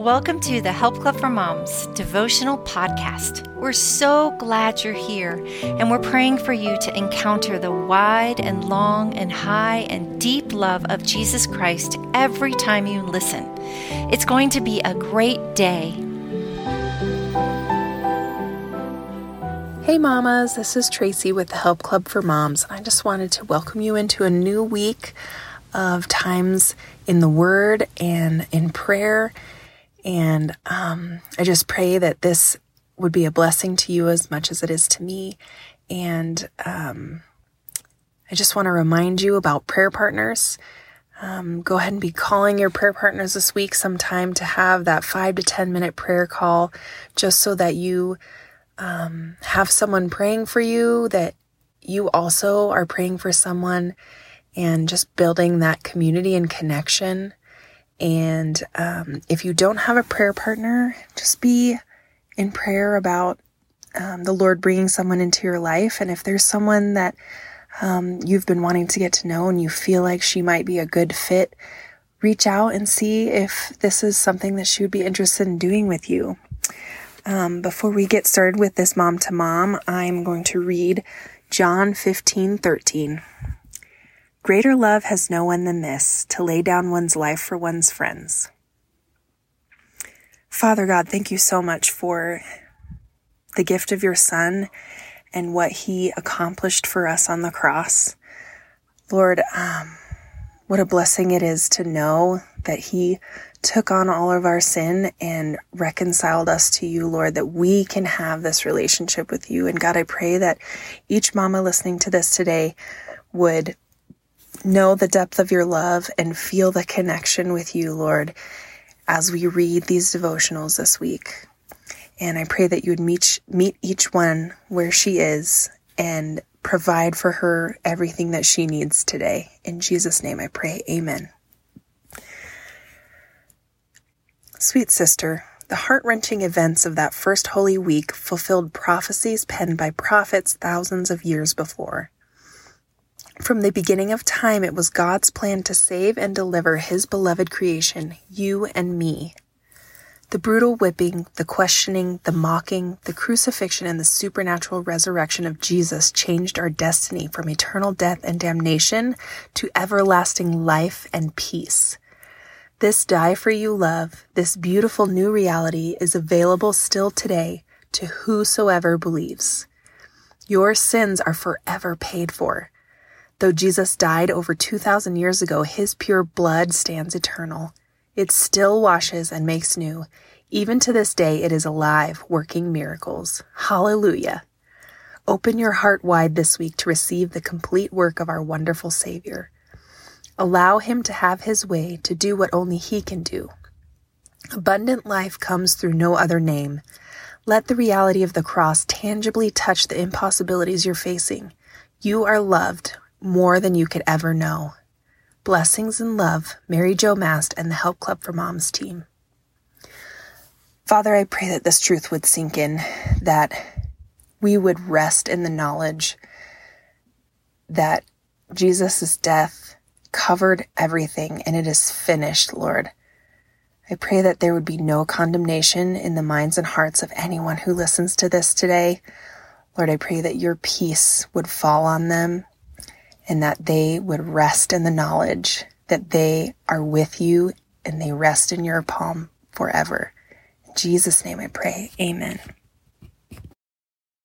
Welcome to the Help Club for Moms devotional podcast. We're so glad you're here, and we're praying for you to encounter the wide and long and high and deep love of Jesus Christ every time you listen. It's going to be a great day. Hey, mamas, this is Tracy with the Help Club for Moms, I just wanted to welcome you into a new week of times in the Word and in prayer and um, I just pray that this would be a blessing to you as much as it is to me. And um, I just want to remind you about prayer partners. Um, go ahead and be calling your prayer partners this week sometime to have that five to 10 minute prayer call just so that you um, have someone praying for you, that you also are praying for someone, and just building that community and connection. And um, if you don't have a prayer partner, just be in prayer about um, the Lord bringing someone into your life. And if there's someone that um, you've been wanting to get to know and you feel like she might be a good fit, reach out and see if this is something that she would be interested in doing with you. Um, before we get started with this mom to mom, I'm going to read John 15 13. Greater love has no one than this, to lay down one's life for one's friends. Father God, thank you so much for the gift of your Son and what he accomplished for us on the cross. Lord, um, what a blessing it is to know that he took on all of our sin and reconciled us to you, Lord, that we can have this relationship with you. And God, I pray that each mama listening to this today would know the depth of your love and feel the connection with you, Lord, as we read these devotionals this week. And I pray that you would meet, meet each one where she is and provide for her everything that she needs today. In Jesus' name I pray. Amen. Sweet sister, the heart wrenching events of that first Holy Week fulfilled prophecies penned by prophets thousands of years before. From the beginning of time, it was God's plan to save and deliver His beloved creation, you and me. The brutal whipping, the questioning, the mocking, the crucifixion, and the supernatural resurrection of Jesus changed our destiny from eternal death and damnation to everlasting life and peace. This die for you love, this beautiful new reality is available still today to whosoever believes. Your sins are forever paid for. Though Jesus died over 2,000 years ago, his pure blood stands eternal. It still washes and makes new. Even to this day, it is alive, working miracles. Hallelujah. Open your heart wide this week to receive the complete work of our wonderful Savior. Allow Him to have His way to do what only He can do. Abundant life comes through no other name. Let the reality of the cross tangibly touch the impossibilities you're facing. You are loved, more than you could ever know. Blessings and love, Mary Jo Mast and the Help Club for Moms team. Father, I pray that this truth would sink in, that we would rest in the knowledge that Jesus' death covered everything and it is finished, Lord. I pray that there would be no condemnation in the minds and hearts of anyone who listens to this today. Lord, I pray that your peace would fall on them and that they would rest in the knowledge that they are with you and they rest in your palm forever. In Jesus' name I pray. Amen.